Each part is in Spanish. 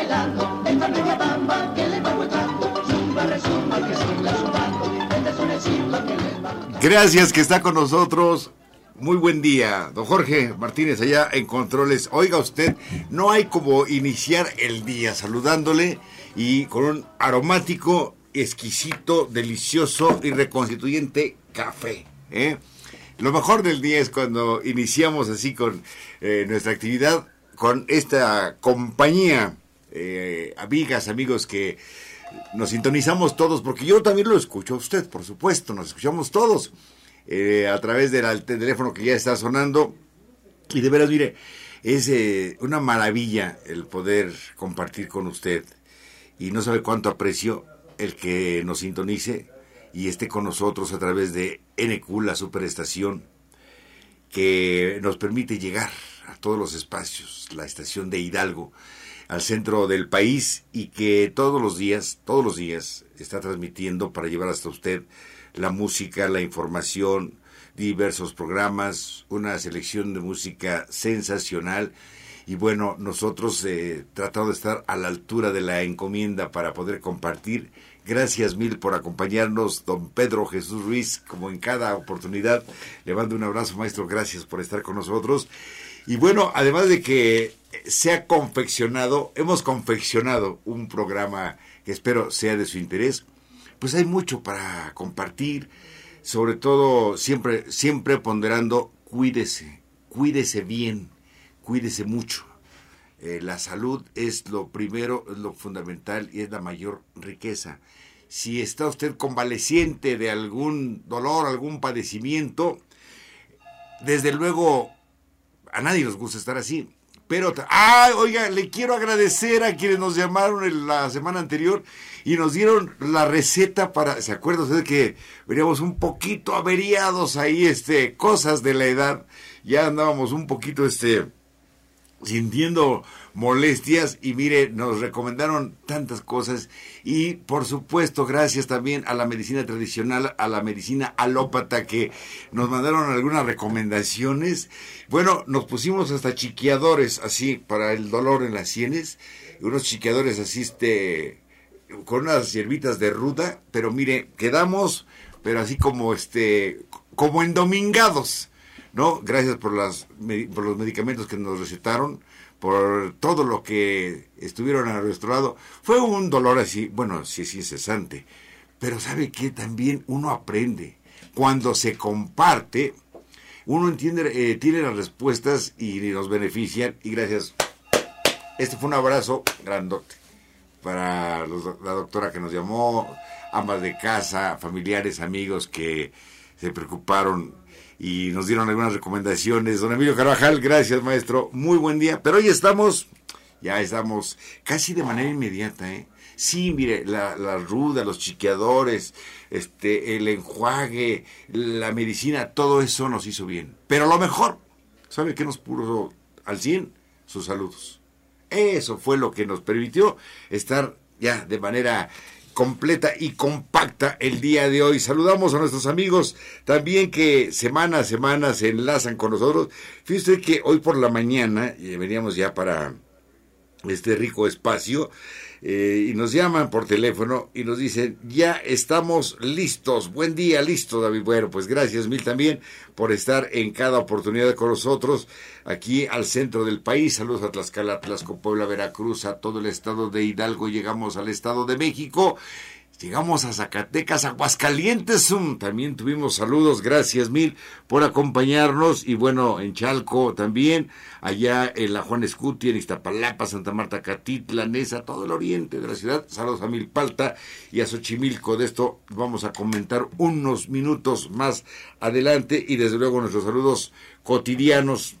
bailando, esta nueva bamba que le va gustando, zumba, resumba, que siga este que les va Gracias que está con nosotros. Muy buen día, don Jorge Martínez, allá en Controles. Oiga usted, no hay como iniciar el día saludándole y con un aromático, exquisito, delicioso y reconstituyente café. ¿eh? Lo mejor del día es cuando iniciamos así con eh, nuestra actividad, con esta compañía, eh, amigas, amigos que nos sintonizamos todos, porque yo también lo escucho a usted, por supuesto, nos escuchamos todos eh, a través del teléfono que ya está sonando. Y de veras, mire, es eh, una maravilla el poder compartir con usted. Y no sabe cuánto aprecio el que nos sintonice y esté con nosotros a través de NQ, la superestación, que nos permite llegar a todos los espacios, la estación de Hidalgo, al centro del país y que todos los días, todos los días está transmitiendo para llevar hasta usted la música, la información, diversos programas, una selección de música sensacional y bueno, nosotros eh, tratando de estar a la altura de la encomienda para poder compartir. Gracias mil por acompañarnos, don Pedro Jesús Ruiz, como en cada oportunidad. Le mando un abrazo, maestro, gracias por estar con nosotros. Y bueno, además de que se ha confeccionado, hemos confeccionado un programa que espero sea de su interés, pues hay mucho para compartir, sobre todo siempre, siempre ponderando, cuídese, cuídese bien, cuídese mucho. Eh, la salud es lo primero, es lo fundamental y es la mayor riqueza. Si está usted convaleciente de algún dolor, algún padecimiento, desde luego a nadie nos gusta estar así. Pero, ah, oiga, le quiero agradecer a quienes nos llamaron la semana anterior y nos dieron la receta para, ¿se acuerda usted que veníamos un poquito averiados ahí, este, cosas de la edad? Ya andábamos un poquito, este, sintiendo molestias y mire, nos recomendaron tantas cosas y por supuesto gracias también a la medicina tradicional, a la medicina alópata que nos mandaron algunas recomendaciones. Bueno, nos pusimos hasta chiqueadores así para el dolor en las sienes, unos chiqueadores así este con unas hierbitas de ruda, pero mire, quedamos pero así como este como endomingados. ¿no? Gracias por, las, por los medicamentos que nos recetaron, por todo lo que estuvieron a nuestro lado. Fue un dolor así, bueno, sí es incesante, pero ¿sabe que También uno aprende. Cuando se comparte, uno entiende, eh, tiene las respuestas y nos benefician, y gracias. Este fue un abrazo grandote para los- la doctora que nos llamó, amas de casa, familiares, amigos que se preocuparon y nos dieron algunas recomendaciones. Don Emilio Carvajal, gracias maestro, muy buen día. Pero hoy estamos, ya estamos casi de manera inmediata, ¿eh? Sí, mire, la, la ruda, los chiqueadores, este, el enjuague, la medicina, todo eso nos hizo bien. Pero lo mejor, ¿sabe qué nos puso al 100? Sus saludos. Eso fue lo que nos permitió estar ya de manera completa y compacta el día de hoy. Saludamos a nuestros amigos también que semana a semana se enlazan con nosotros. Fíjese que hoy por la mañana, veníamos ya para este rico espacio, eh, y nos llaman por teléfono y nos dicen, ya estamos listos, buen día, listo David. Bueno, pues gracias mil también por estar en cada oportunidad con nosotros aquí al centro del país. Saludos a Tlaxcala, Tlaxco, Puebla, Veracruz, a todo el estado de Hidalgo, llegamos al estado de México. Llegamos a Zacatecas, Aguascalientes, um, también tuvimos saludos, gracias mil por acompañarnos y bueno, en Chalco también, allá en la Juan Escuti, en Iztapalapa, Santa Marta, Catitla, Nesa, todo el oriente de la ciudad, saludos a Milpalta y a Xochimilco, de esto vamos a comentar unos minutos más adelante y desde luego nuestros saludos cotidianos,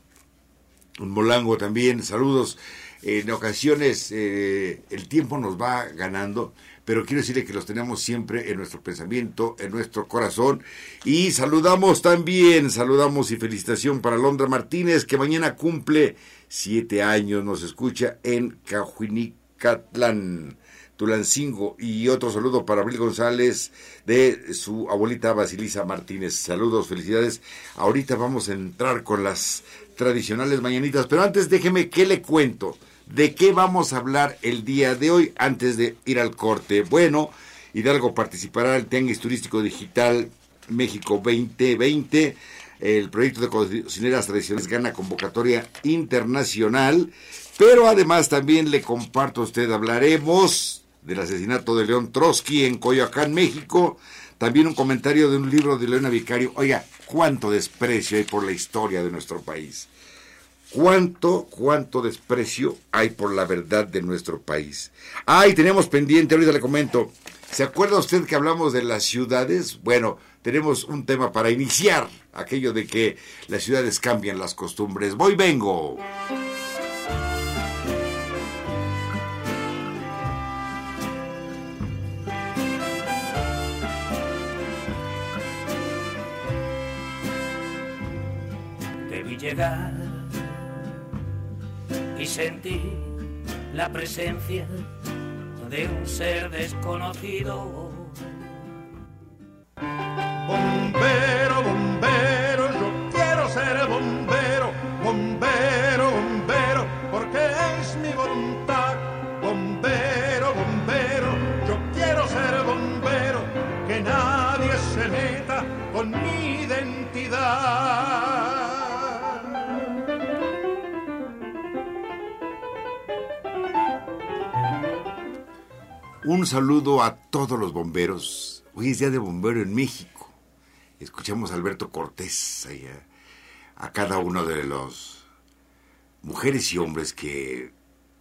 un molango también, saludos. En ocasiones eh, el tiempo nos va ganando, pero quiero decirle que los tenemos siempre en nuestro pensamiento, en nuestro corazón. Y saludamos también, saludamos y felicitación para Londra Martínez, que mañana cumple siete años, nos escucha en Cajuinicatlán. Tulancingo y otro saludo para Abril González de su abuelita Basilisa Martínez. Saludos, felicidades. Ahorita vamos a entrar con las tradicionales mañanitas, pero antes déjeme que le cuento ¿De qué vamos a hablar el día de hoy antes de ir al corte? Bueno, Hidalgo participará el Tianguis Turístico Digital México 2020. El proyecto de cocineras tradicionales gana convocatoria internacional, pero además también le comparto a usted, hablaremos del asesinato de León Trotsky en Coyoacán, México. También un comentario de un libro de Leona Vicario. Oiga, cuánto desprecio hay por la historia de nuestro país cuánto, cuánto desprecio hay por la verdad de nuestro país. Ay, tenemos pendiente, ahorita le comento. ¿Se acuerda usted que hablamos de las ciudades? Bueno, tenemos un tema para iniciar, aquello de que las ciudades cambian las costumbres. Voy, vengo. Llegar y sentí la presencia de un ser desconocido. Un saludo a todos los bomberos. Hoy es día de bombero en México. Escuchamos a Alberto Cortés allá, a cada uno de los mujeres y hombres que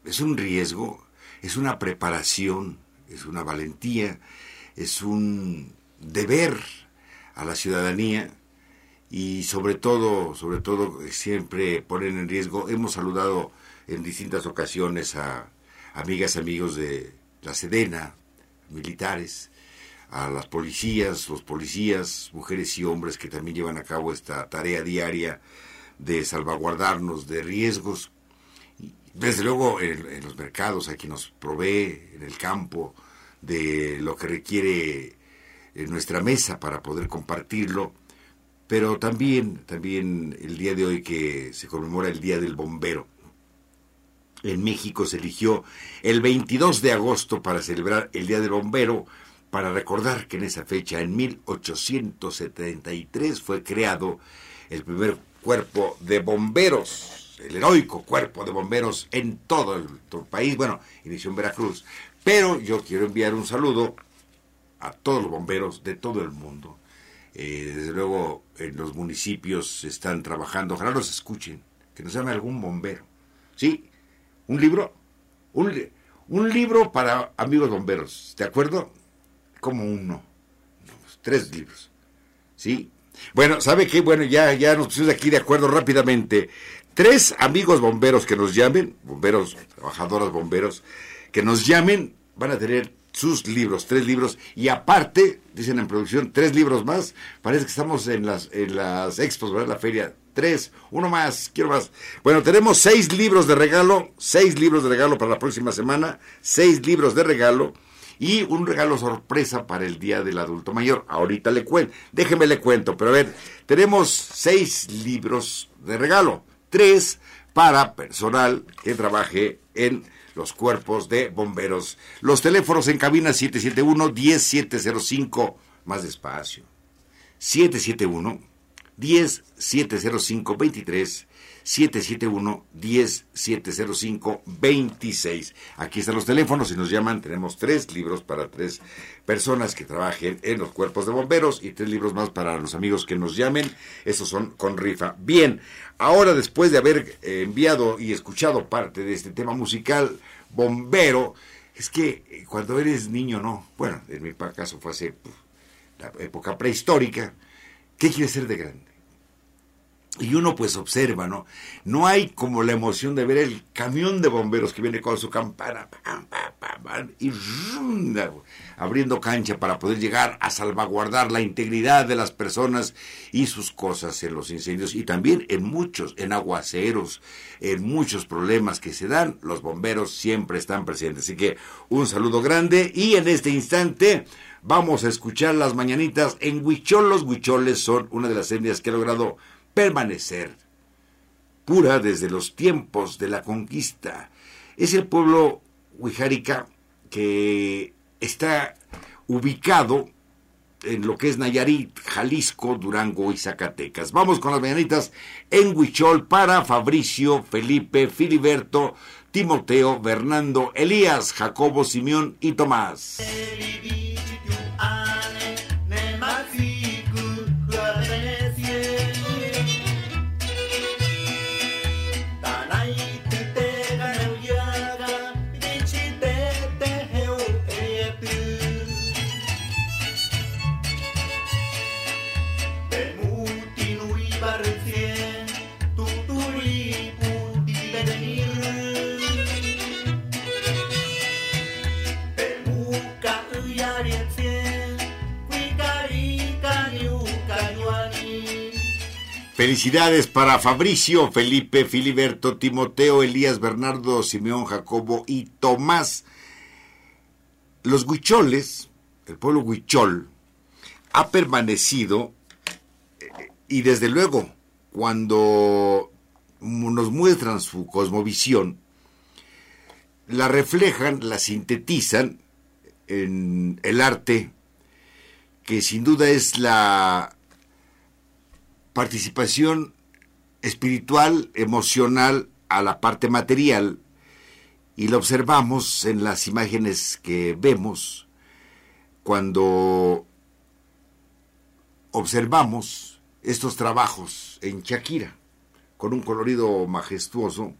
es un riesgo, es una preparación, es una valentía, es un deber a la ciudadanía y sobre todo, sobre todo siempre ponen en riesgo. Hemos saludado en distintas ocasiones a amigas, amigos de la Sedena, militares, a las policías, los policías, mujeres y hombres que también llevan a cabo esta tarea diaria de salvaguardarnos de riesgos. Desde luego en, los mercados, a quien nos provee en el campo de lo que requiere en nuestra mesa para poder compartirlo, pero también, también el día de hoy que se conmemora el Día del Bombero en México se eligió el 22 de agosto para celebrar el Día del Bombero, para recordar que en esa fecha, en 1873, fue creado el primer cuerpo de bomberos, el heroico cuerpo de bomberos en todo el, país. Bueno, inició en Veracruz. Pero yo quiero enviar un saludo a todos los bomberos de todo el mundo. Eh, desde luego, en los municipios están trabajando. Ojalá los escuchen, que nos llame algún bombero. Sí, un libro, un, un libro para amigos bomberos, ¿de acuerdo? Como uno, tres libros, ¿sí? Bueno, ¿sabe qué? Bueno, ya, ya nos pusimos aquí de acuerdo rápidamente. Tres amigos bomberos que nos llamen, bomberos, trabajadoras bomberos, que nos llamen, van a tener sus libros, tres libros, y aparte, dicen en producción, tres libros más. Parece que estamos en las, en las expos, ¿verdad? La feria tres, uno más, quiero más. Bueno, tenemos seis libros de regalo, seis libros de regalo para la próxima semana, seis libros de regalo y un regalo sorpresa para el Día del Adulto Mayor. Ahorita le cuento, déjeme le cuento, pero a ver, tenemos seis libros de regalo, tres para personal que trabaje en los cuerpos de bomberos. Los teléfonos en cabina 771-10705, más despacio. 771 10 705 23 771 10 705 26. Aquí están los teléfonos y nos llaman. Tenemos tres libros para tres personas que trabajen en los cuerpos de bomberos y tres libros más para los amigos que nos llamen. Esos son con rifa. Bien, ahora después de haber eh, enviado y escuchado parte de este tema musical, bombero, es que eh, cuando eres niño, no. Bueno, en mi caso fue hace la época prehistórica. ¿Qué quieres ser de grande? Y uno pues observa, ¿no? No hay como la emoción de ver el camión de bomberos que viene con su campana y abriendo cancha para poder llegar a salvaguardar la integridad de las personas y sus cosas en los incendios y también en muchos, en aguaceros, en muchos problemas que se dan, los bomberos siempre están presentes. Así que un saludo grande y en este instante vamos a escuchar las mañanitas en Huichol. Los Huicholes son una de las etnias que ha logrado permanecer pura desde los tiempos de la conquista. Es el pueblo Huijárica que está ubicado en lo que es Nayarit, Jalisco, Durango y Zacatecas. Vamos con las mañanitas en Huichol para Fabricio, Felipe, Filiberto, Timoteo, Bernardo, Elías, Jacobo, Simeón y Tomás. Felicidades para Fabricio, Felipe, Filiberto, Timoteo, Elías, Bernardo, Simeón, Jacobo y Tomás. Los huicholes, el pueblo huichol, ha permanecido eh, y desde luego cuando nos muestran su cosmovisión, la reflejan, la sintetizan en el arte, que sin duda es la participación espiritual, emocional a la parte material y lo observamos en las imágenes que vemos cuando observamos estos trabajos en Shakira con un colorido majestuoso,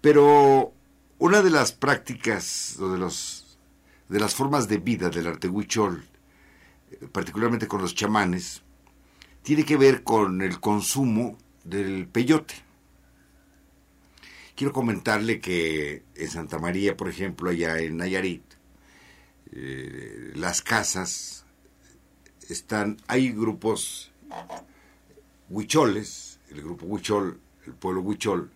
pero una de las prácticas o de los de las formas de vida del arte huichol, particularmente con los chamanes, tiene que ver con el consumo del peyote. Quiero comentarle que en Santa María, por ejemplo, allá en Nayarit, eh, las casas están, hay grupos huicholes, el grupo huichol, el pueblo huichol,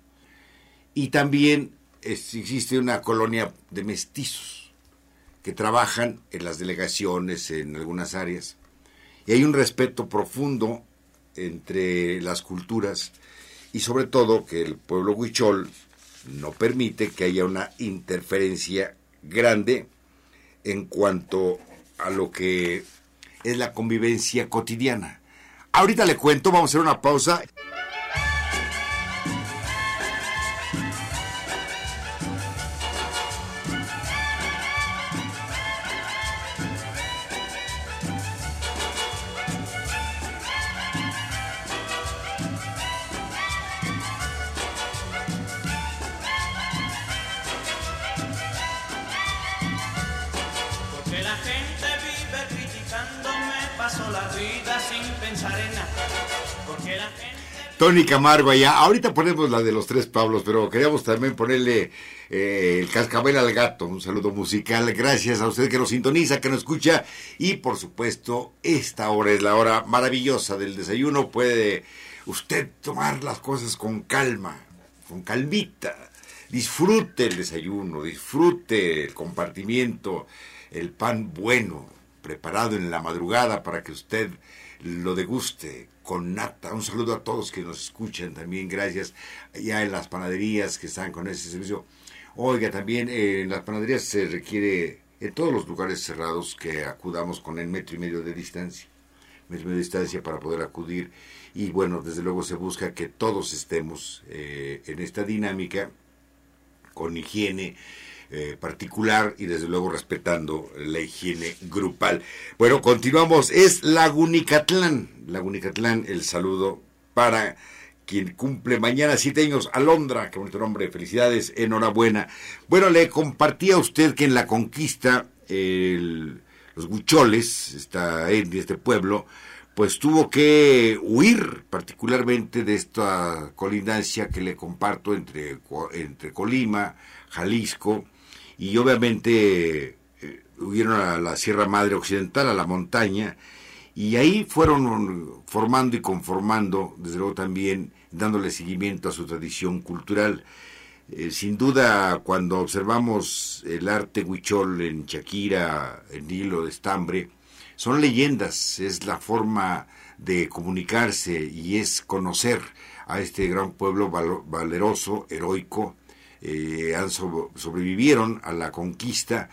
y también existe una colonia de mestizos que trabajan en las delegaciones, en algunas áreas, y hay un respeto profundo entre las culturas y sobre todo que el pueblo huichol no permite que haya una interferencia grande en cuanto a lo que es la convivencia cotidiana. Ahorita le cuento, vamos a hacer una pausa. Tony Camargo allá. Ahorita ponemos la de los tres Pablos, pero queríamos también ponerle eh, el cascabel al gato. Un saludo musical. Gracias a usted que nos sintoniza, que nos escucha. Y por supuesto, esta hora es la hora maravillosa del desayuno. Puede usted tomar las cosas con calma, con calmita. Disfrute el desayuno, disfrute el compartimiento, el pan bueno, preparado en la madrugada para que usted lo deguste con nata. Un saludo a todos que nos escuchan también, gracias. Ya en las panaderías que están con ese servicio. Oiga, también eh, en las panaderías se requiere, en todos los lugares cerrados, que acudamos con el metro y medio de distancia. Metro y medio de distancia para poder acudir. Y bueno, desde luego se busca que todos estemos eh, en esta dinámica con higiene eh, particular y desde luego respetando la higiene grupal. Bueno, continuamos. Es Lagunicatlán. Lagunicatlán, el saludo para quien cumple mañana siete años, Alondra, qué bonito nombre, felicidades, enhorabuena. Bueno, le compartía a usted que en la conquista, los Huicholes, esta etnia, este pueblo, pues tuvo que huir particularmente de esta colindancia que le comparto entre, entre Colima, Jalisco, y obviamente eh, huyeron a la Sierra Madre Occidental, a la montaña, y ahí fueron formando y conformando, desde luego también dándole seguimiento a su tradición cultural. Eh, sin duda, cuando observamos el arte huichol en Shakira, en Hilo de Estambre, son leyendas, es la forma de comunicarse y es conocer a este gran pueblo valeroso, heroico, eh, han so- sobrevivieron a la conquista,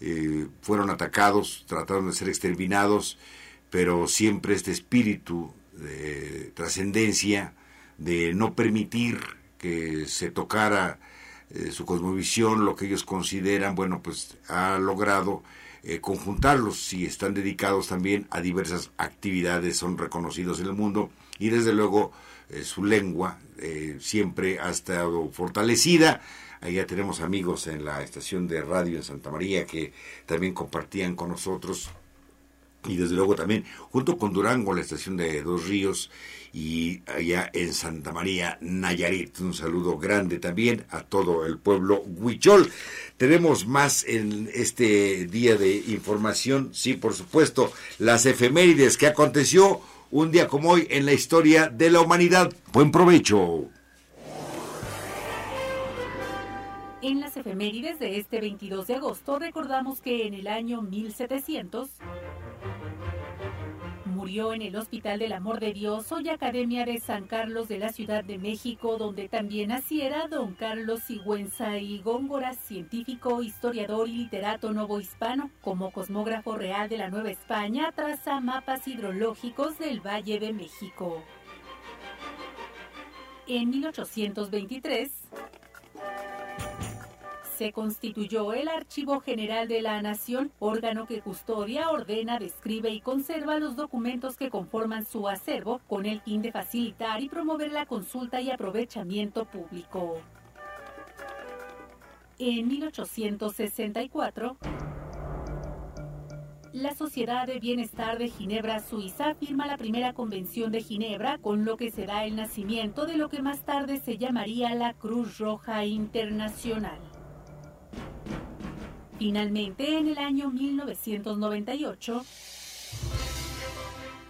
eh, fueron atacados, trataron de ser exterminados, pero siempre este espíritu de trascendencia, de no permitir que se tocara eh, su cosmovisión, lo que ellos consideran, bueno, pues ha logrado eh, conjuntarlos y están dedicados también a diversas actividades, son reconocidos en el mundo y desde luego eh, su lengua eh, siempre ha estado fortalecida. Allá tenemos amigos en la estación de radio en Santa María que también compartían con nosotros y desde luego también junto con Durango la estación de Dos Ríos y allá en Santa María Nayarit. Un saludo grande también a todo el pueblo huichol. Tenemos más en este día de información sí por supuesto las efemérides que aconteció un día como hoy en la historia de la humanidad. Buen provecho. En las efemérides de este 22 de agosto recordamos que en el año 1700 murió en el Hospital del Amor de Dios, hoy Academia de San Carlos de la Ciudad de México, donde también naciera don Carlos Sigüenza y Góngora, científico, historiador y literato novohispano. Como cosmógrafo real de la Nueva España, traza mapas hidrológicos del Valle de México. En 1823 se constituyó el Archivo General de la Nación, órgano que custodia, ordena, describe y conserva los documentos que conforman su acervo con el fin de facilitar y promover la consulta y aprovechamiento público. En 1864, la Sociedad de Bienestar de Ginebra, Suiza, firma la primera Convención de Ginebra, con lo que se da el nacimiento de lo que más tarde se llamaría la Cruz Roja Internacional. Finalmente, en el año 1998,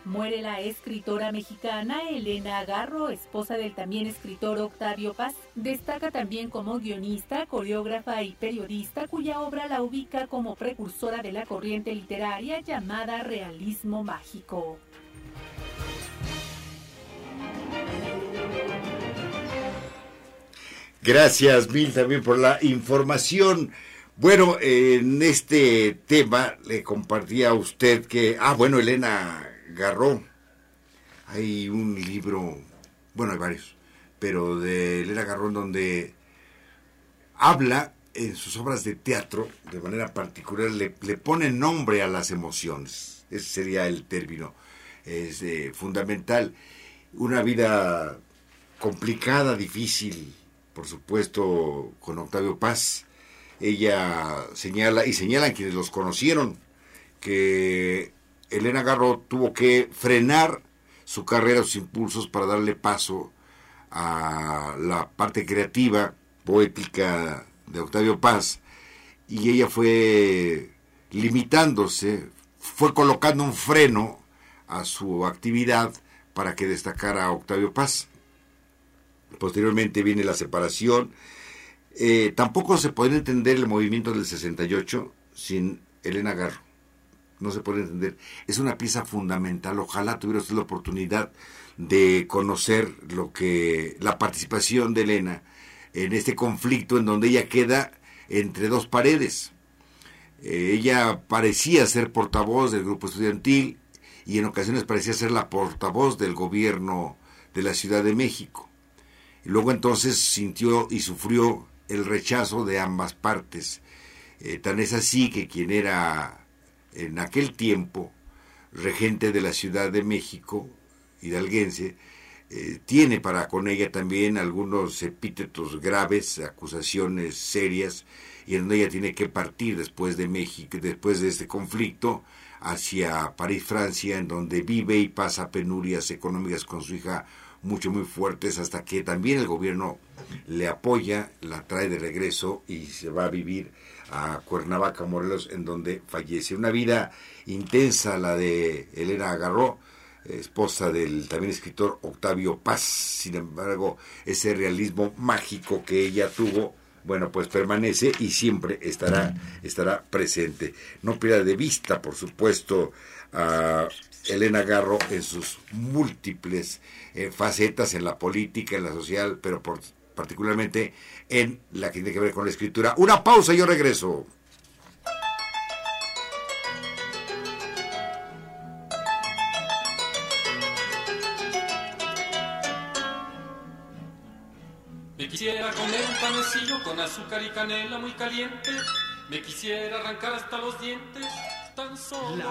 muere la escritora mexicana Elena Agarro, esposa del también escritor Octavio Paz. Destaca también como guionista, coreógrafa y periodista, cuya obra la ubica como precursora de la corriente literaria llamada realismo mágico. Gracias, Mil, también por la información. Bueno, en este tema le compartía a usted que, ah, bueno, Elena Garró, hay un libro, bueno, hay varios, pero de Elena Garró donde habla en sus obras de teatro, de manera particular, le, le pone nombre a las emociones. Ese sería el término. Es eh, fundamental. Una vida complicada, difícil, por supuesto, con Octavio Paz. Ella señala, y señalan quienes los conocieron, que Elena Garro tuvo que frenar su carrera, sus impulsos para darle paso a la parte creativa, poética de Octavio Paz, y ella fue limitándose, fue colocando un freno a su actividad para que destacara Octavio Paz. Posteriormente viene la separación. Eh, tampoco se puede entender el movimiento del 68 sin Elena Garro. No se puede entender. Es una pieza fundamental. Ojalá tuviera usted la oportunidad de conocer lo que la participación de Elena en este conflicto en donde ella queda entre dos paredes. Eh, ella parecía ser portavoz del grupo estudiantil y en ocasiones parecía ser la portavoz del gobierno de la Ciudad de México. Luego entonces sintió y sufrió el rechazo de ambas partes. Eh, tan es así que quien era en aquel tiempo regente de la Ciudad de México, hidalguense, eh, tiene para con ella también algunos epítetos graves, acusaciones serias, y en donde ella tiene que partir después de México, después de este conflicto, hacia París, Francia, en donde vive y pasa penurias económicas con su hija mucho, muy fuertes, hasta que también el gobierno le apoya, la trae de regreso y se va a vivir a Cuernavaca, Morelos, en donde fallece. Una vida intensa la de Elena Agarró, esposa del también escritor Octavio Paz. Sin embargo, ese realismo mágico que ella tuvo, bueno, pues permanece y siempre estará, estará presente. No pierda de vista, por supuesto, a Elena Garro en sus múltiples eh, facetas en la política, en la social, pero por particularmente en la que tiene que ver con la escritura. Una pausa y yo regreso. Azúcar y canela muy caliente. Me quisiera arrancar hasta los dientes. Tan solo.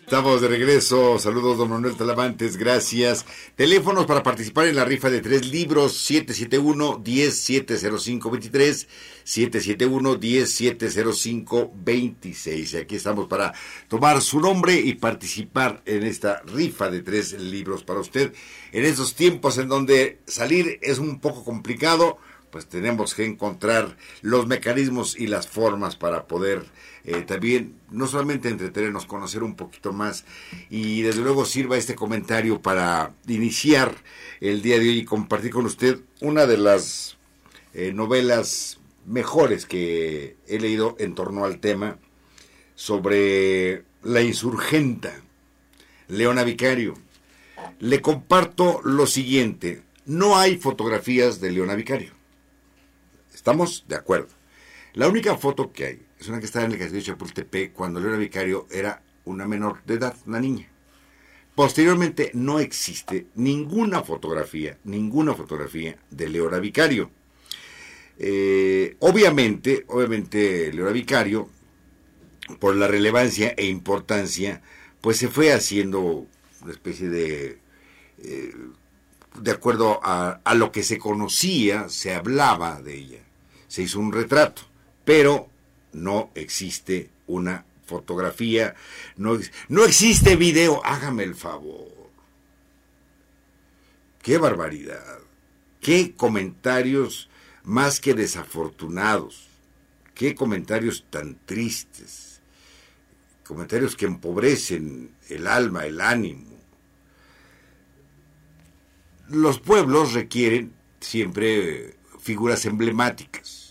Estamos de regreso. Saludos, don Manuel Talamantes. Gracias. Teléfonos para participar en la rifa de tres libros: 771-10-705-23, 771-10-705-26. Aquí estamos para tomar su nombre y participar en esta rifa de tres libros para usted. En estos tiempos en donde salir es un poco complicado, pues tenemos que encontrar los mecanismos y las formas para poder eh, también no solamente entretenernos, conocer un poquito más y desde luego sirva este comentario para iniciar el día de hoy y compartir con usted una de las eh, novelas mejores que he leído en torno al tema sobre la insurgenta Leona Vicario. Le comparto lo siguiente, no hay fotografías de Leona Vicario. ¿Estamos? De acuerdo. La única foto que hay es una que está en el castillo de Chapultepec cuando Leona Vicario era una menor de edad, una niña. Posteriormente no existe ninguna fotografía, ninguna fotografía de Leona Vicario. Eh, obviamente, obviamente Leona Vicario, por la relevancia e importancia, pues se fue haciendo una especie de... eh, de acuerdo a lo que se conocía, se hablaba de ella. Se hizo un retrato, pero no existe una fotografía, no, no existe video, hágame el favor. Qué barbaridad, qué comentarios más que desafortunados, qué comentarios tan tristes, comentarios que empobrecen el alma, el ánimo. Los pueblos requieren siempre figuras emblemáticas.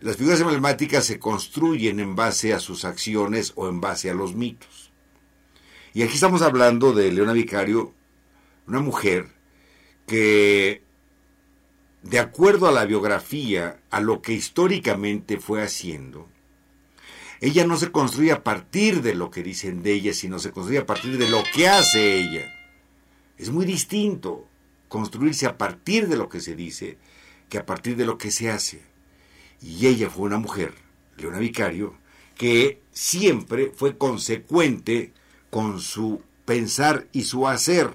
Las figuras emblemáticas se construyen en base a sus acciones o en base a los mitos. Y aquí estamos hablando de Leona Vicario, una mujer que, de acuerdo a la biografía, a lo que históricamente fue haciendo, ella no se construye a partir de lo que dicen de ella, sino se construye a partir de lo que hace ella. Es muy distinto construirse a partir de lo que se dice que a partir de lo que se hace. Y ella fue una mujer, Leona Vicario, que siempre fue consecuente con su pensar y su hacer.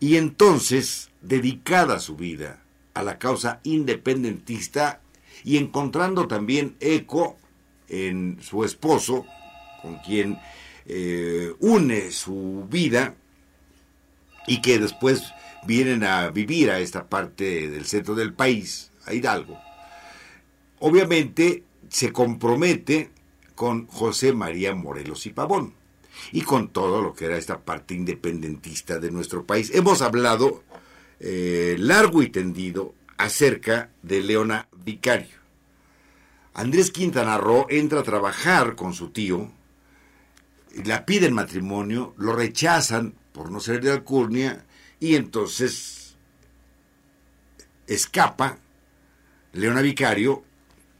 Y entonces, dedicada su vida a la causa independentista y encontrando también eco en su esposo, con quien eh, une su vida y que después vienen a vivir a esta parte del centro del país, a Hidalgo. Obviamente se compromete con José María Morelos y Pavón y con todo lo que era esta parte independentista de nuestro país. Hemos hablado eh, largo y tendido acerca de Leona Vicario. Andrés Quintana Roo entra a trabajar con su tío, la piden matrimonio, lo rechazan por no ser de alcurnia y entonces escapa Leona Vicario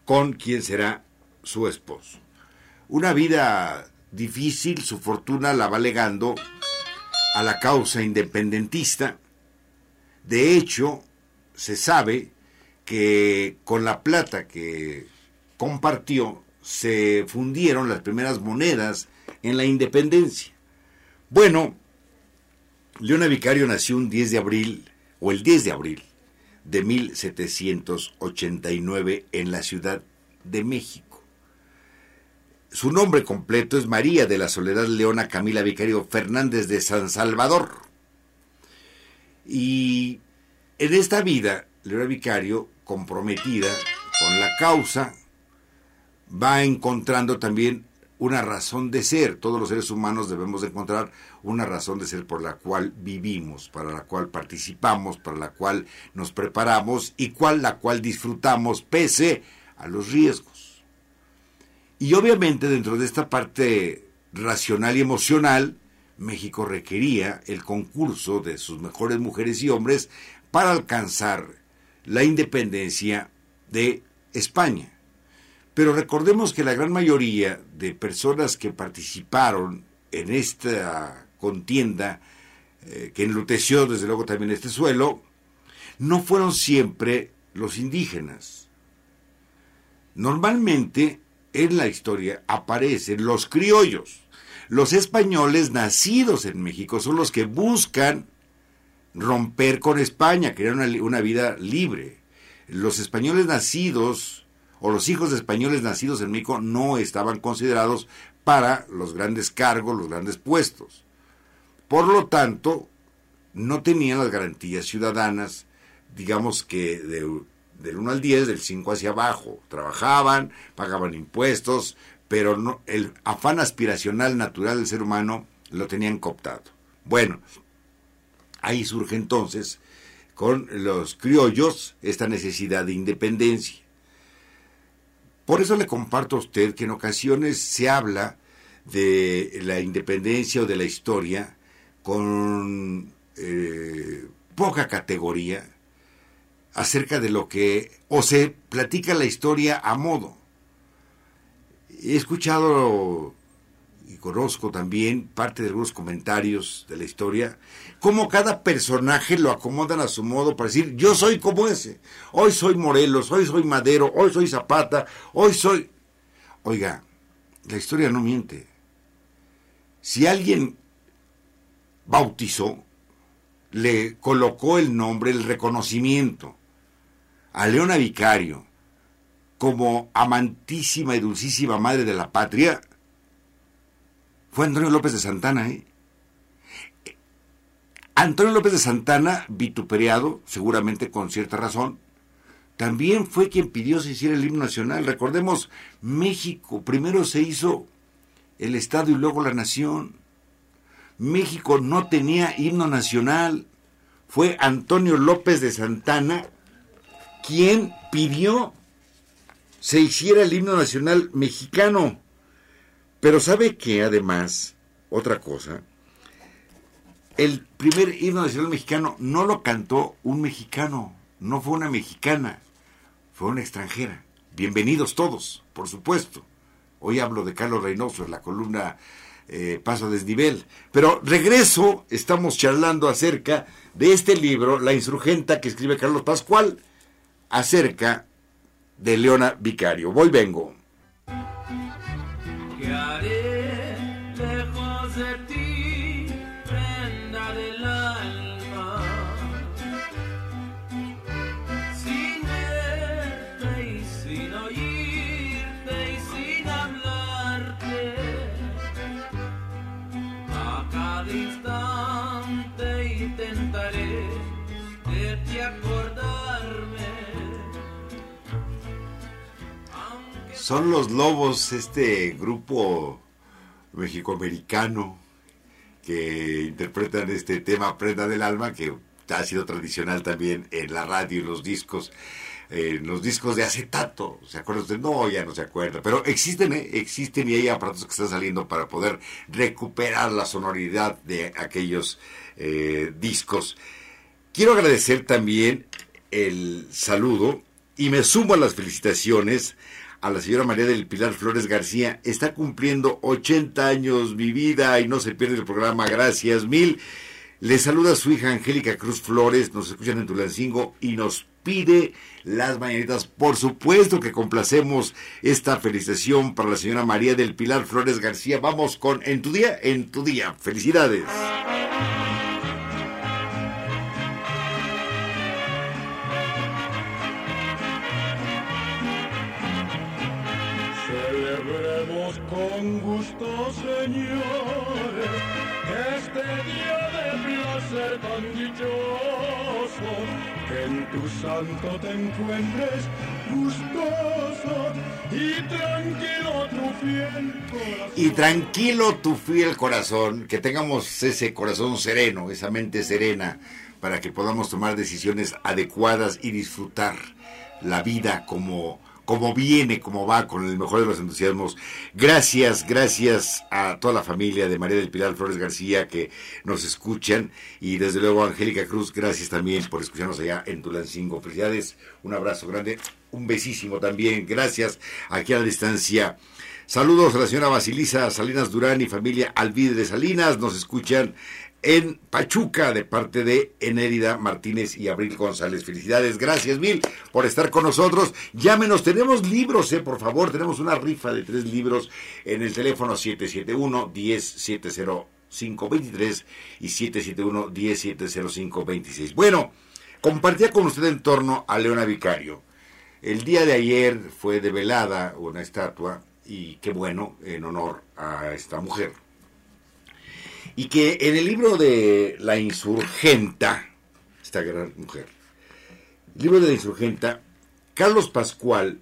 con quien será su esposo. Una vida difícil, su fortuna la va legando a la causa independentista. De hecho, se sabe que con la plata que compartió se fundieron las primeras monedas en la independencia. Bueno, Leona Vicario nació un 10 de abril, o el 10 de abril de 1789 en la Ciudad de México. Su nombre completo es María de la Soledad Leona Camila Vicario Fernández de San Salvador. Y en esta vida, Leona Vicario, comprometida con la causa, va encontrando también una razón de ser. Todos los seres humanos debemos de encontrar una razón de ser por la cual vivimos, para la cual participamos, para la cual nos preparamos y cual la cual disfrutamos pese a los riesgos. Y obviamente dentro de esta parte racional y emocional, México requería el concurso de sus mejores mujeres y hombres para alcanzar la independencia de España. Pero recordemos que la gran mayoría de personas que participaron en esta contienda, eh, que enluteció desde luego también este suelo, no fueron siempre los indígenas. Normalmente en la historia aparecen los criollos. Los españoles nacidos en México son los que buscan romper con España, crear una, una vida libre. Los españoles nacidos o los hijos de españoles nacidos en México no estaban considerados para los grandes cargos, los grandes puestos. Por lo tanto, no tenían las garantías ciudadanas, digamos que de, del 1 al 10, del 5 hacia abajo. Trabajaban, pagaban impuestos, pero no, el afán aspiracional natural del ser humano lo tenían cooptado. Bueno, ahí surge entonces con los criollos esta necesidad de independencia. Por eso le comparto a usted que en ocasiones se habla de la independencia o de la historia con eh, poca categoría acerca de lo que o se platica la historia a modo. He escuchado conozco también parte de algunos comentarios de la historia, cómo cada personaje lo acomodan a su modo para decir, yo soy como ese, hoy soy Morelos, hoy soy Madero, hoy soy Zapata, hoy soy... Oiga, la historia no miente. Si alguien bautizó, le colocó el nombre, el reconocimiento a Leona Vicario como amantísima y dulcísima madre de la patria, fue Antonio López de Santana. ¿eh? Antonio López de Santana, vituperiado, seguramente con cierta razón, también fue quien pidió se hiciera el himno nacional. Recordemos, México, primero se hizo el Estado y luego la nación. México no tenía himno nacional. Fue Antonio López de Santana quien pidió se hiciera el himno nacional mexicano. Pero sabe que además, otra cosa, el primer himno nacional mexicano no lo cantó un mexicano, no fue una mexicana, fue una extranjera. Bienvenidos todos, por supuesto. Hoy hablo de Carlos Reynoso en la columna eh, Paso a Desnivel. Pero regreso, estamos charlando acerca de este libro, La Insurgenta, que escribe Carlos Pascual, acerca de Leona Vicario. Voy, vengo. Son los Lobos, este grupo mexicoamericano que interpretan este tema Prenda del Alma, que ha sido tradicional también en la radio y los discos, eh, los discos de acetato. ¿Se acuerda usted? No, ya no se acuerda. Pero existen, ¿eh? existen y hay aparatos que están saliendo para poder recuperar la sonoridad de aquellos eh, discos. Quiero agradecer también el saludo y me sumo a las felicitaciones a la señora María del Pilar Flores García. Está cumpliendo 80 años mi vida y no se pierde el programa. Gracias mil. Le saluda su hija Angélica Cruz Flores, nos escuchan en Tulancingo y nos pide las mañanitas. Por supuesto que complacemos esta felicitación para la señora María del Pilar Flores García. Vamos con En tu día, en tu día. Felicidades. Señores, este día de placer tan dichoso, que en tu santo te encuentres gustoso y tranquilo tu fiel corazón. Y tranquilo tu fiel corazón, que tengamos ese corazón sereno, esa mente serena, para que podamos tomar decisiones adecuadas y disfrutar la vida como como viene, como va, con el mejor de los entusiasmos. Gracias, gracias a toda la familia de María del Pilar Flores García que nos escuchan y desde luego Angélica Cruz, gracias también por escucharnos allá en Tulancingo. Felicidades, un abrazo grande, un besísimo también, gracias aquí a la distancia. Saludos a la señora Basilisa Salinas Durán y familia Alvide de Salinas, nos escuchan en Pachuca de parte de Enérida Martínez y Abril González. Felicidades, gracias mil por estar con nosotros. Llámenos, tenemos libros, eh, por favor, tenemos una rifa de tres libros en el teléfono 771 1070 y 771 1070 Bueno, compartía con usted en torno a Leona Vicario. El día de ayer fue develada una estatua y qué bueno en honor a esta mujer y que en el libro de La Insurgenta, esta gran mujer, libro de La Insurgenta, Carlos Pascual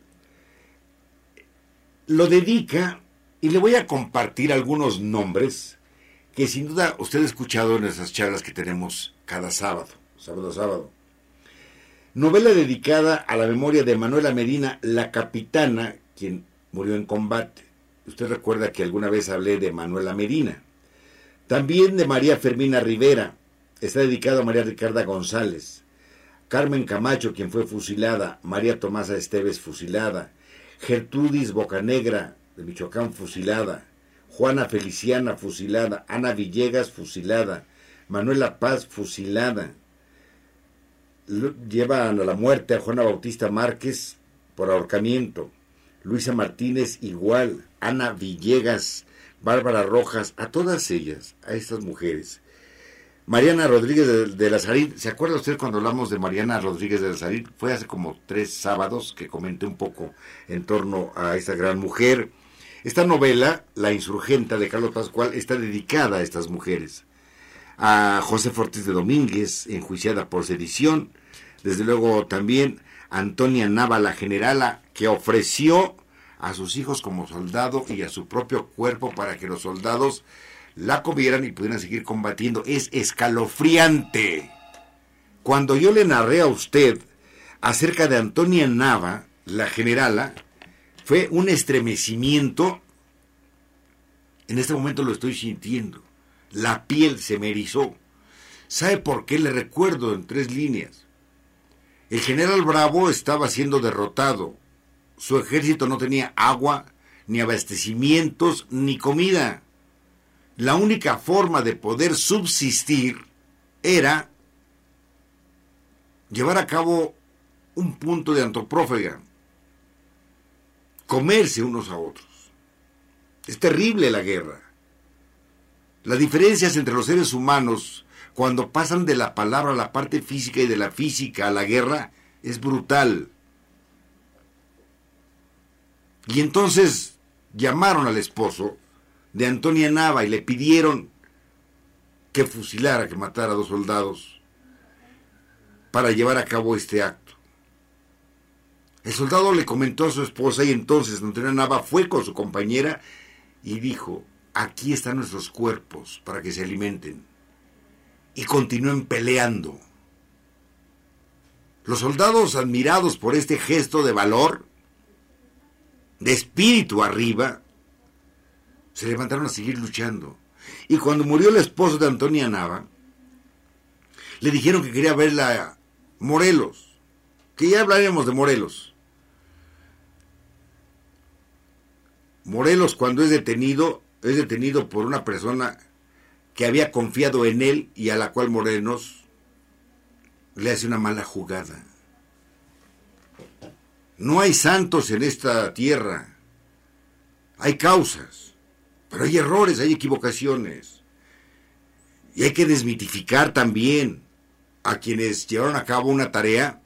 lo dedica y le voy a compartir algunos nombres que sin duda usted ha escuchado en esas charlas que tenemos cada sábado, sábado a sábado. Novela dedicada a la memoria de Manuela Medina, la capitana, quien murió en combate. Usted recuerda que alguna vez hablé de Manuela Medina. También de María Fermina Rivera, está dedicado a María Ricarda González, Carmen Camacho, quien fue fusilada, María Tomasa Esteves fusilada, Gertrudis Bocanegra de Michoacán fusilada, Juana Feliciana fusilada, Ana Villegas fusilada, Manuela Paz fusilada. Llevan a la muerte a Juana Bautista Márquez por ahorcamiento, Luisa Martínez igual, Ana Villegas Bárbara Rojas, a todas ellas, a estas mujeres. Mariana Rodríguez de, de Lazarín, ¿se acuerda usted cuando hablamos de Mariana Rodríguez de Lazarín? Fue hace como tres sábados que comenté un poco en torno a esta gran mujer. Esta novela, La Insurgenta de Carlos Pascual, está dedicada a estas mujeres. A José Fortis de Domínguez, enjuiciada por sedición. Desde luego también Antonia Nava, la generala, que ofreció a sus hijos como soldado y a su propio cuerpo para que los soldados la comieran y pudieran seguir combatiendo. Es escalofriante. Cuando yo le narré a usted acerca de Antonia Nava, la generala, fue un estremecimiento. En este momento lo estoy sintiendo. La piel se me erizó. ¿Sabe por qué le recuerdo en tres líneas? El general Bravo estaba siendo derrotado su ejército no tenía agua, ni abastecimientos, ni comida. La única forma de poder subsistir era llevar a cabo un punto de antropófaga, comerse unos a otros. Es terrible la guerra. Las diferencias entre los seres humanos, cuando pasan de la palabra a la parte física y de la física a la guerra, es brutal. Y entonces llamaron al esposo de Antonia Nava y le pidieron que fusilara, que matara a dos soldados para llevar a cabo este acto. El soldado le comentó a su esposa y entonces Antonia Nava fue con su compañera y dijo, aquí están nuestros cuerpos para que se alimenten. Y continúen peleando. Los soldados, admirados por este gesto de valor, de espíritu arriba, se levantaron a seguir luchando. Y cuando murió el esposo de Antonia Nava, le dijeron que quería verla Morelos, que ya hablaremos de Morelos. Morelos cuando es detenido, es detenido por una persona que había confiado en él y a la cual Morelos le hace una mala jugada. No hay santos en esta tierra. Hay causas, pero hay errores, hay equivocaciones. Y hay que desmitificar también a quienes llevaron a cabo una tarea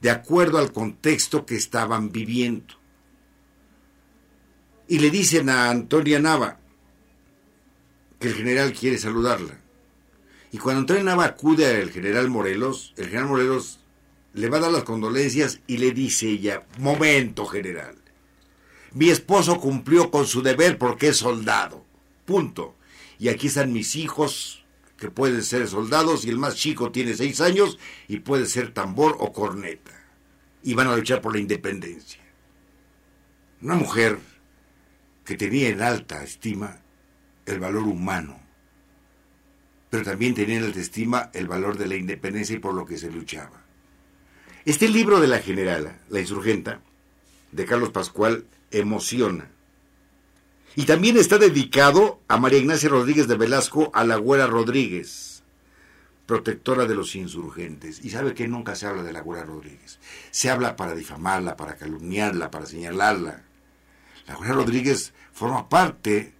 de acuerdo al contexto que estaban viviendo. Y le dicen a Antonia Nava que el general quiere saludarla. Y cuando Antonia Nava acude al general Morelos, el general Morelos le va a dar las condolencias y le dice ella, momento general, mi esposo cumplió con su deber porque es soldado, punto. Y aquí están mis hijos que pueden ser soldados y el más chico tiene seis años y puede ser tambor o corneta. Y van a luchar por la independencia. Una mujer que tenía en alta estima el valor humano, pero también tenía en alta estima el valor de la independencia y por lo que se luchaba. Este libro de la generala, La insurgenta, de Carlos Pascual, emociona. Y también está dedicado a María Ignacia Rodríguez de Velasco, a la Güera Rodríguez, protectora de los insurgentes. Y sabe que nunca se habla de la Güera Rodríguez. Se habla para difamarla, para calumniarla, para señalarla. La Güera Rodríguez forma parte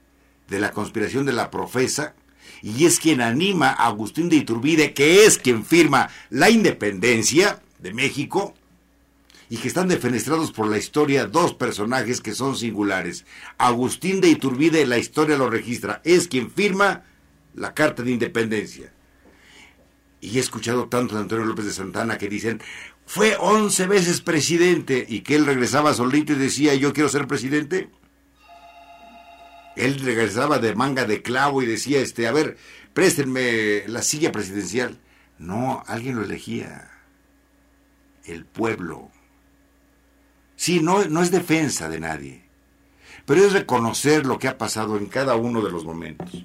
de la conspiración de la profesa y es quien anima a Agustín de Iturbide, que es quien firma la independencia de México, y que están defenestrados por la historia dos personajes que son singulares. Agustín de Iturbide, la historia lo registra, es quien firma la Carta de Independencia. Y he escuchado tanto de Antonio López de Santana que dicen, fue once veces presidente y que él regresaba solito y decía, yo quiero ser presidente. Él regresaba de manga de clavo y decía, este, a ver, préstenme la silla presidencial. No, alguien lo elegía. El pueblo. Sí, no, no es defensa de nadie, pero es reconocer lo que ha pasado en cada uno de los momentos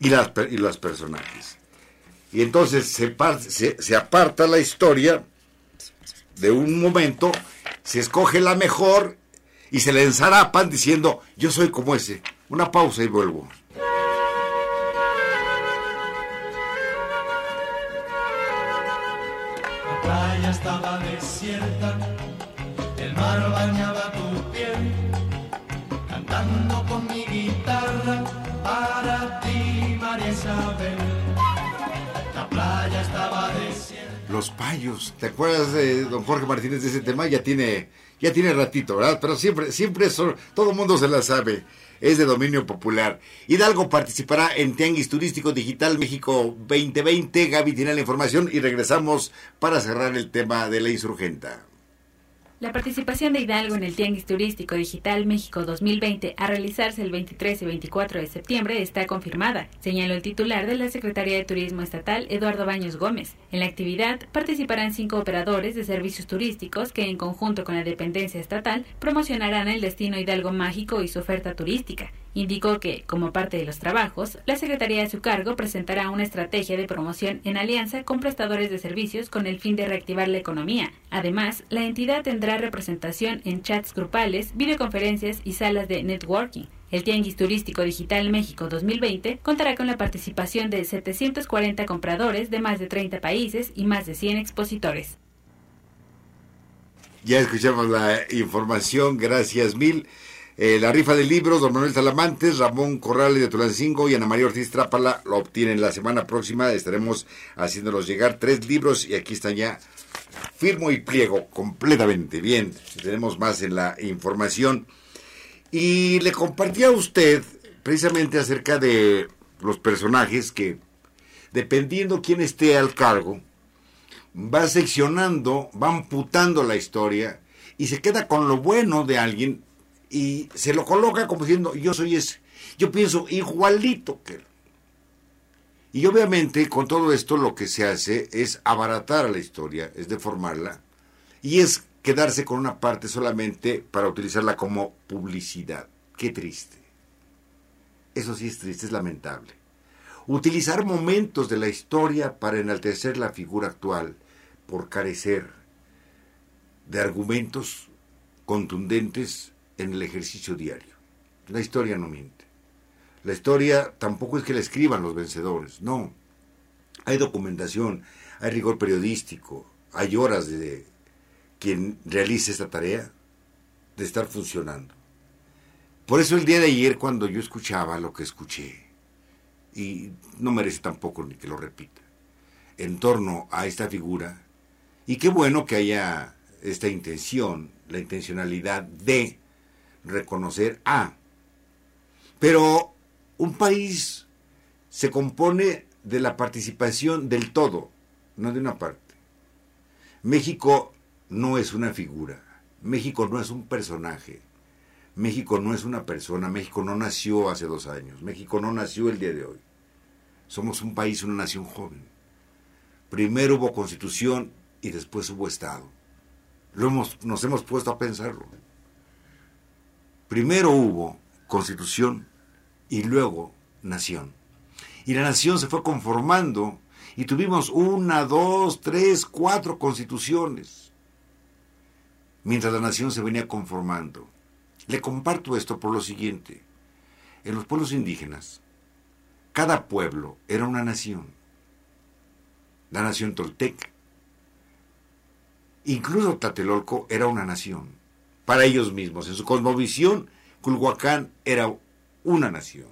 y las, y los personajes. Y entonces se, se, se aparta la historia de un momento, se escoge la mejor y se le ensarapan diciendo, yo soy como ese. Una pausa y vuelvo. Estaba desierta, el mar bañaba tu piel, cantando con mi guitarra para ti, María Isabel. La playa estaba desierta. Los payos, ¿te acuerdas de don Jorge Martínez de ese tema? Ya tiene, ya tiene ratito, ¿verdad? Pero siempre, siempre son, todo el mundo se la sabe. Es de dominio popular. Hidalgo participará en Tianguis Turístico Digital México 2020. Gaby tiene la información y regresamos para cerrar el tema de la insurgenta. La participación de Hidalgo en el Tianguis Turístico Digital México 2020 a realizarse el 23 y 24 de septiembre está confirmada, señaló el titular de la Secretaría de Turismo Estatal, Eduardo Baños Gómez. En la actividad participarán cinco operadores de servicios turísticos que, en conjunto con la dependencia estatal, promocionarán el destino Hidalgo mágico y su oferta turística. Indicó que, como parte de los trabajos, la Secretaría a su cargo presentará una estrategia de promoción en alianza con prestadores de servicios con el fin de reactivar la economía. Además, la entidad tendrá representación en chats grupales, videoconferencias y salas de networking. El Tianguis Turístico Digital México 2020 contará con la participación de 740 compradores de más de 30 países y más de 100 expositores. Ya escuchamos la información, gracias mil. Eh, la rifa de libros, don Manuel Salamantes, Ramón Corrales de Tulancingo y Ana María Ortiz Trápala lo obtienen la semana próxima. Estaremos haciéndolos llegar tres libros y aquí están ya firmo y pliego completamente. Bien, tenemos más en la información. Y le compartí a usted precisamente acerca de los personajes que, dependiendo quién esté al cargo, va seccionando, va amputando la historia y se queda con lo bueno de alguien y se lo coloca como diciendo, yo soy ese. Yo pienso igualito que él. Y obviamente con todo esto lo que se hace es abaratar a la historia, es deformarla, y es quedarse con una parte solamente para utilizarla como publicidad. Qué triste. Eso sí es triste, es lamentable. Utilizar momentos de la historia para enaltecer la figura actual por carecer de argumentos contundentes en el ejercicio diario. La historia no miente. La historia tampoco es que la escriban los vencedores, no. Hay documentación, hay rigor periodístico, hay horas de quien realice esta tarea de estar funcionando. Por eso el día de ayer cuando yo escuchaba lo que escuché, y no merece tampoco ni que lo repita, en torno a esta figura, y qué bueno que haya esta intención, la intencionalidad de reconocer a. Pero un país se compone de la participación del todo, no de una parte. México no es una figura, México no es un personaje, México no es una persona, México no nació hace dos años, México no nació el día de hoy. Somos un país, una nación joven. Primero hubo constitución y después hubo Estado. Lo hemos, nos hemos puesto a pensarlo. Primero hubo constitución y luego nación. Y la nación se fue conformando y tuvimos una, dos, tres, cuatro constituciones, mientras la nación se venía conformando. Le comparto esto por lo siguiente. En los pueblos indígenas, cada pueblo era una nación. La nación tolteca. Incluso Tlatelolco era una nación. Para ellos mismos. En su cosmovisión, Culhuacán era una nación.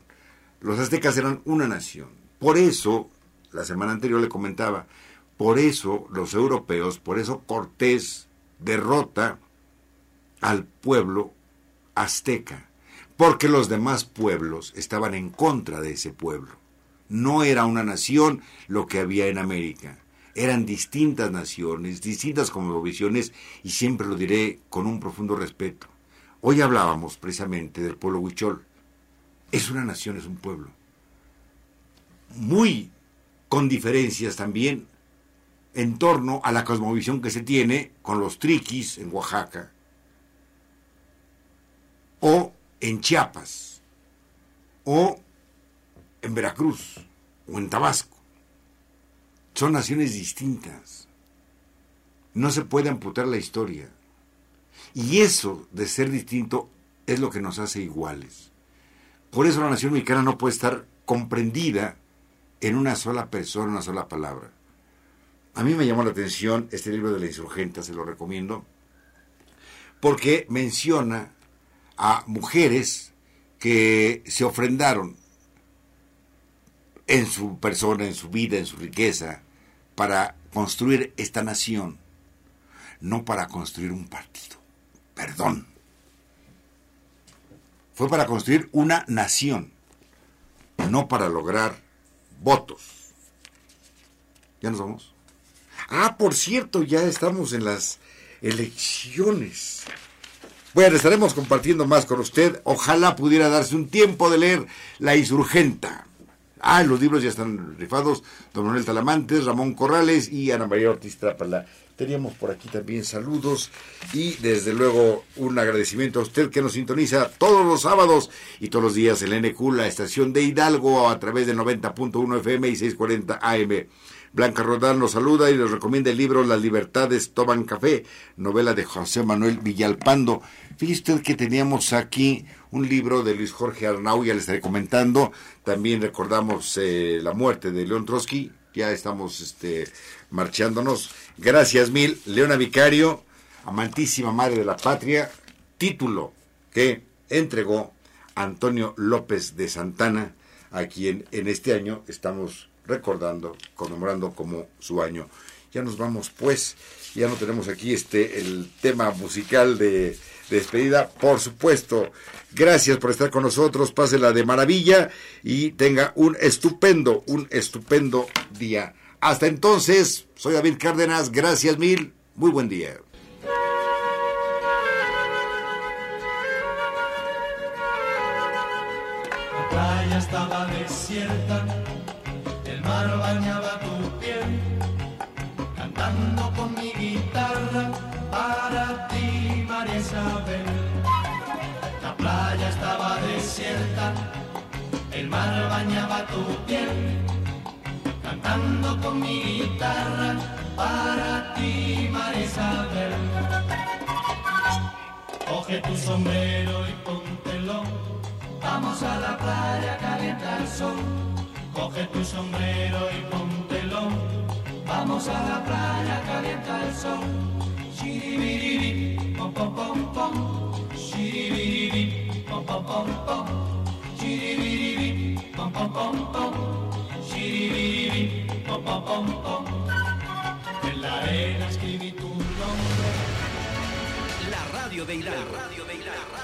Los aztecas eran una nación. Por eso, la semana anterior le comentaba, por eso los europeos, por eso Cortés derrota al pueblo azteca, porque los demás pueblos estaban en contra de ese pueblo. No era una nación lo que había en América. Eran distintas naciones, distintas cosmovisiones, y siempre lo diré con un profundo respeto. Hoy hablábamos precisamente del pueblo huichol. Es una nación, es un pueblo. Muy con diferencias también en torno a la cosmovisión que se tiene con los triquis en Oaxaca o en Chiapas o en Veracruz o en Tabasco. Son naciones distintas. No se puede amputar la historia. Y eso de ser distinto es lo que nos hace iguales. Por eso la nación mexicana no puede estar comprendida en una sola persona, una sola palabra. A mí me llamó la atención este libro de la insurgenta, se lo recomiendo, porque menciona a mujeres que se ofrendaron en su persona, en su vida, en su riqueza, para construir esta nación, no para construir un partido. Perdón. Fue para construir una nación, no para lograr votos. ¿Ya nos vamos? Ah, por cierto, ya estamos en las elecciones. Bueno, estaremos compartiendo más con usted. Ojalá pudiera darse un tiempo de leer La Insurgenta. Ah, los libros ya están rifados. Don Manuel Talamantes, Ramón Corrales y Ana María Ortiz Trápala. Teníamos por aquí también saludos y desde luego un agradecimiento a usted que nos sintoniza todos los sábados y todos los días en la NQ, la estación de Hidalgo, a través del 90.1 FM y 640 AM. Blanca Rodán nos saluda y nos recomienda el libro Las libertades toman café, novela de José Manuel Villalpando. Fíjese usted que teníamos aquí un libro de Luis Jorge Arnau, ya le estaré comentando. También recordamos eh, la muerte de León Trotsky, ya estamos este, marchándonos. Gracias mil, Leona Vicario, amantísima madre de la patria, título que entregó Antonio López de Santana, a quien en este año estamos recordando, conmemorando como su año. Ya nos vamos pues, ya no tenemos aquí este el tema musical de, de despedida, por supuesto. Gracias por estar con nosotros, pásela de maravilla y tenga un estupendo, un estupendo día. Hasta entonces, soy David Cárdenas, gracias mil, muy buen día. La playa estaba desierta, el mar bañaba tu piel, cantando con mi guitarra para ti, María Isabel. La playa estaba desierta, el mar bañaba tu piel, cantando con mi guitarra para ti, María Isabel. Coge tu sombrero y póntelo. Vamos a la playa, calienta el sol. Coge tu sombrero y póntelo. Vamos a la playa, calienta el sol. Shiribiriri, pom pom pom pom. Pom pom pom pom. Shiribiriri, pom pom pom pom. Pom pom pom pom. En la arena escribí tu nombre. La radio de. La radio de.